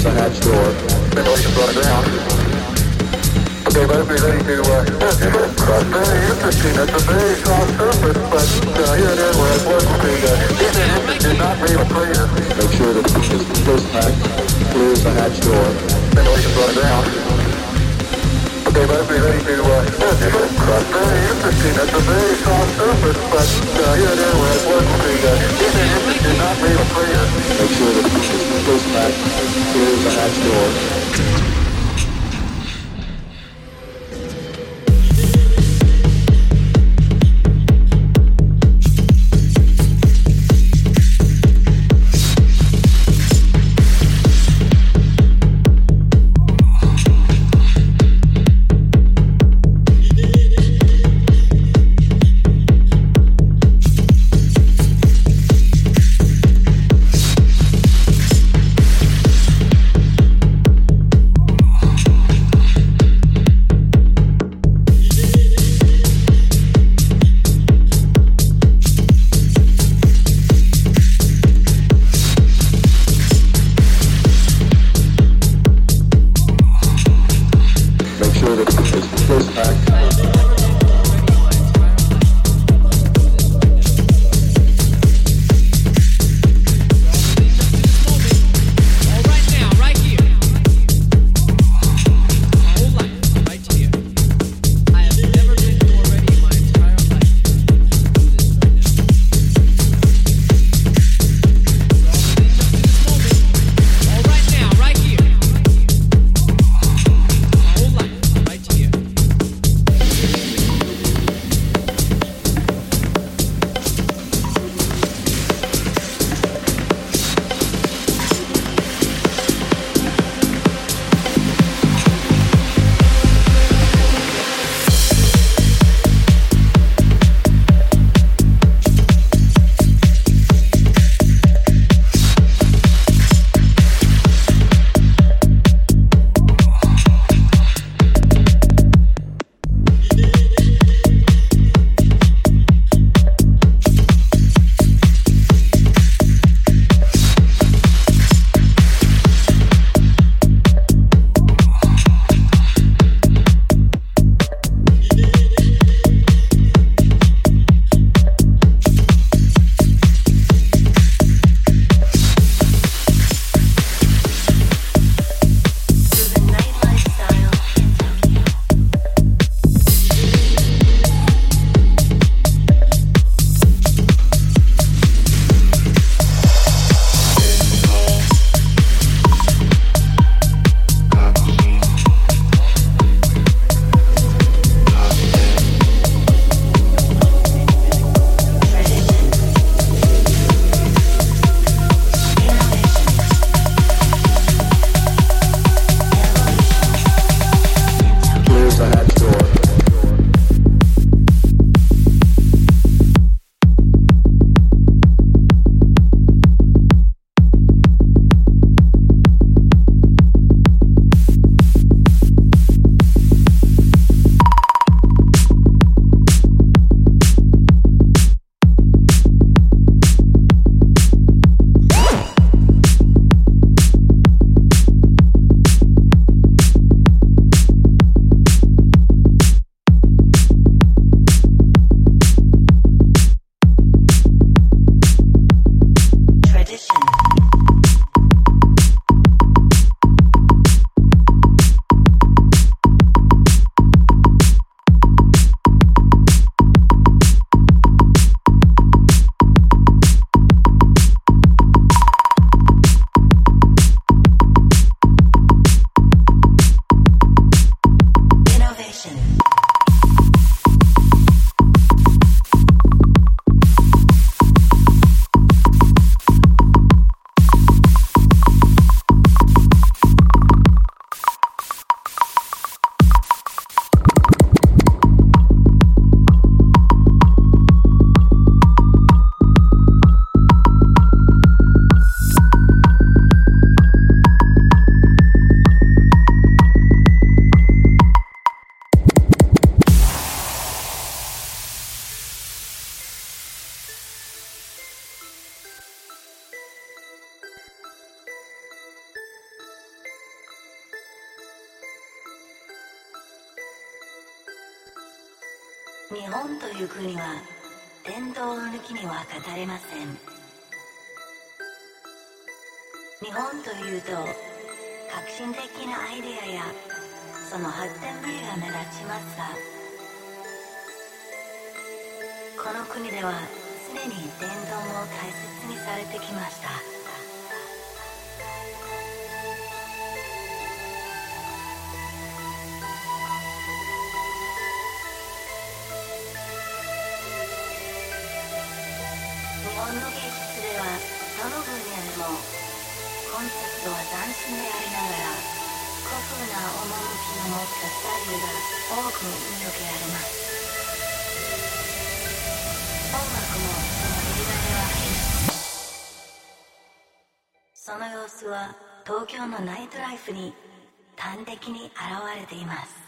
close the hatch door. Ventilation brought down. Okay, but be ready to uh, uh, very interesting. It's a very soft surface, but uh, here it is where it's working. Uh, did not leave a crater. Make sure that the first pack clears the hatch door. Ventilation brought down. They might be to very interesting. That's a very soft surface, but here there we're at work with not leave. Make sure that the system goes back Here is the hatch door. が目立ちますがこの国では常に伝統を大切にされてきました。日本の芸術ではどの分野でもコンセプトは斬新でありながら風な趣の持ったスタイルが多く見受けられます音楽もその映画ではその様子は東京のナイトライフに端的に現れています。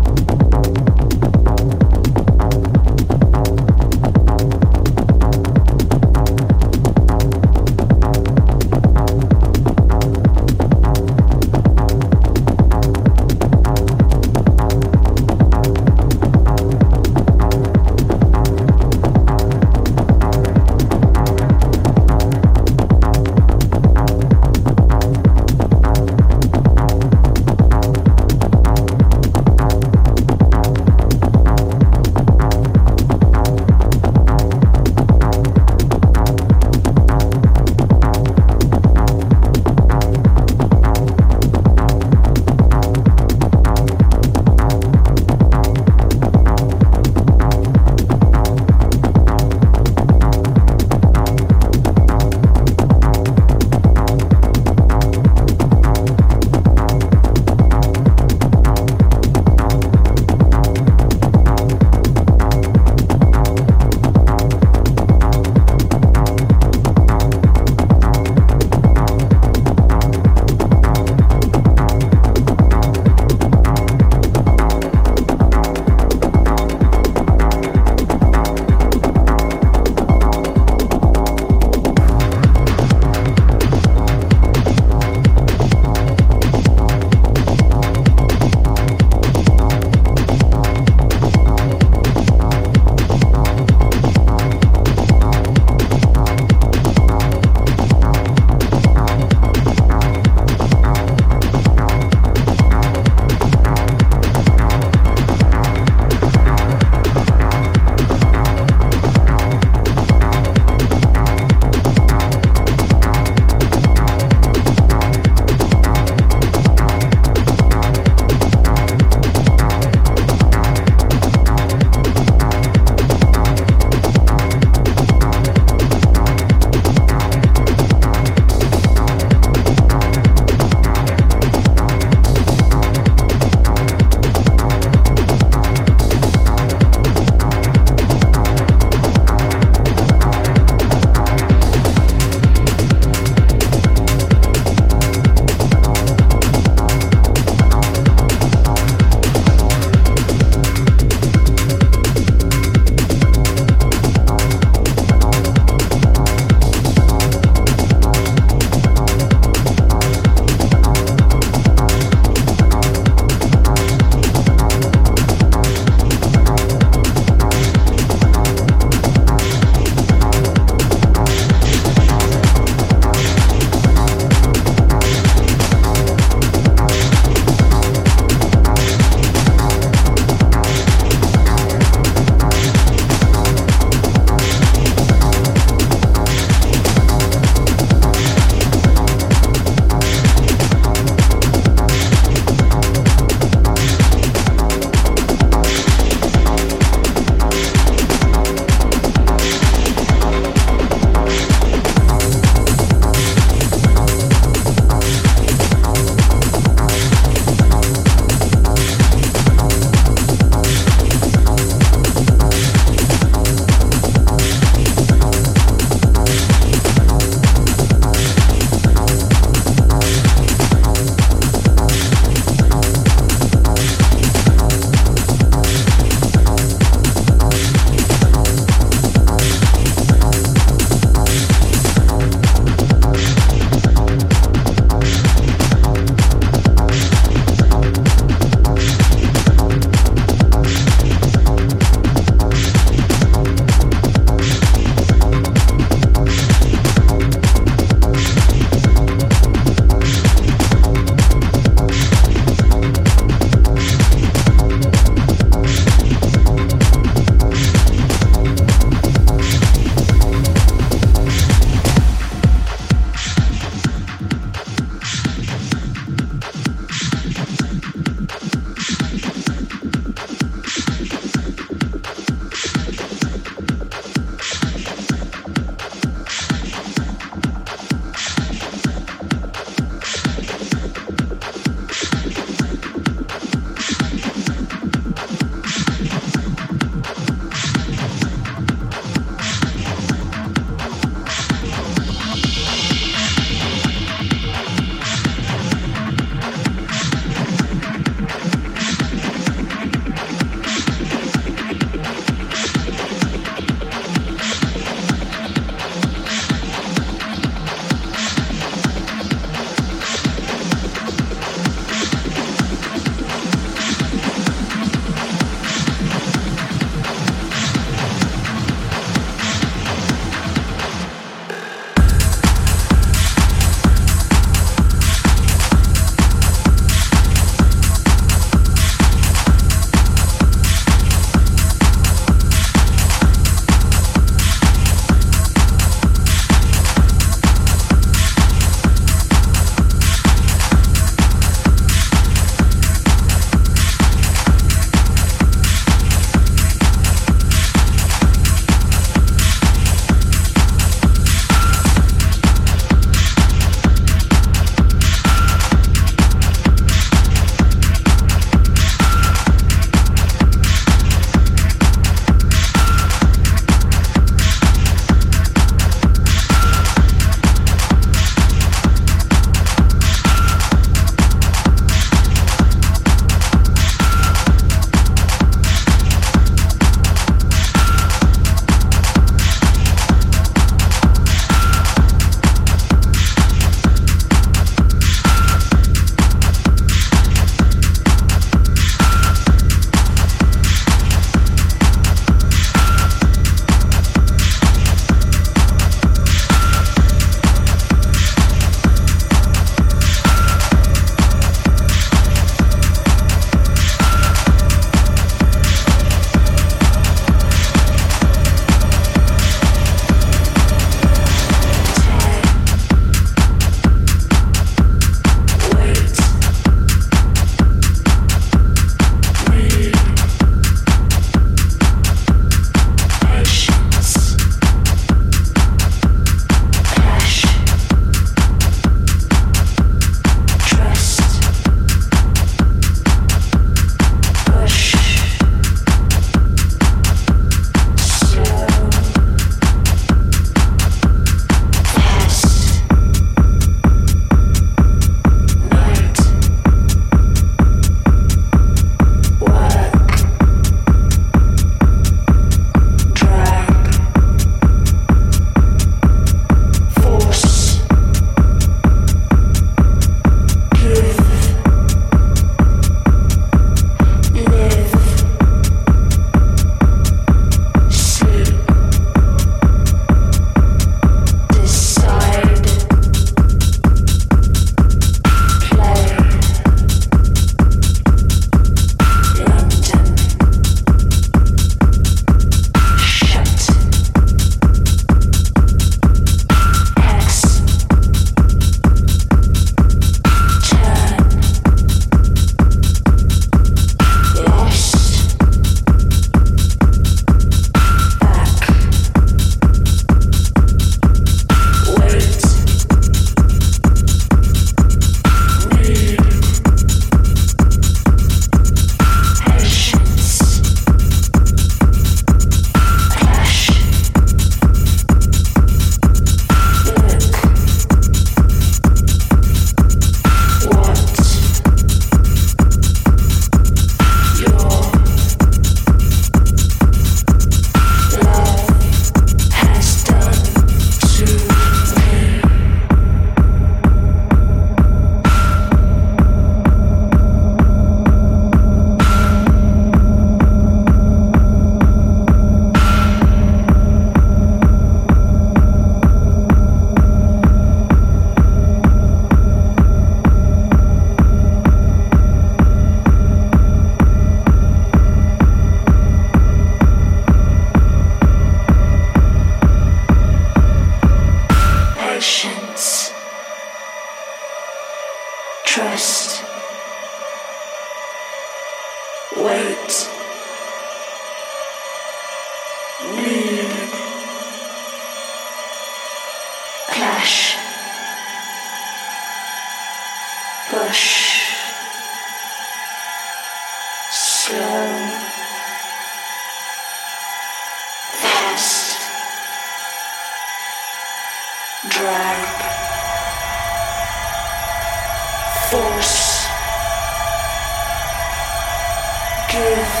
Give.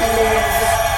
Live.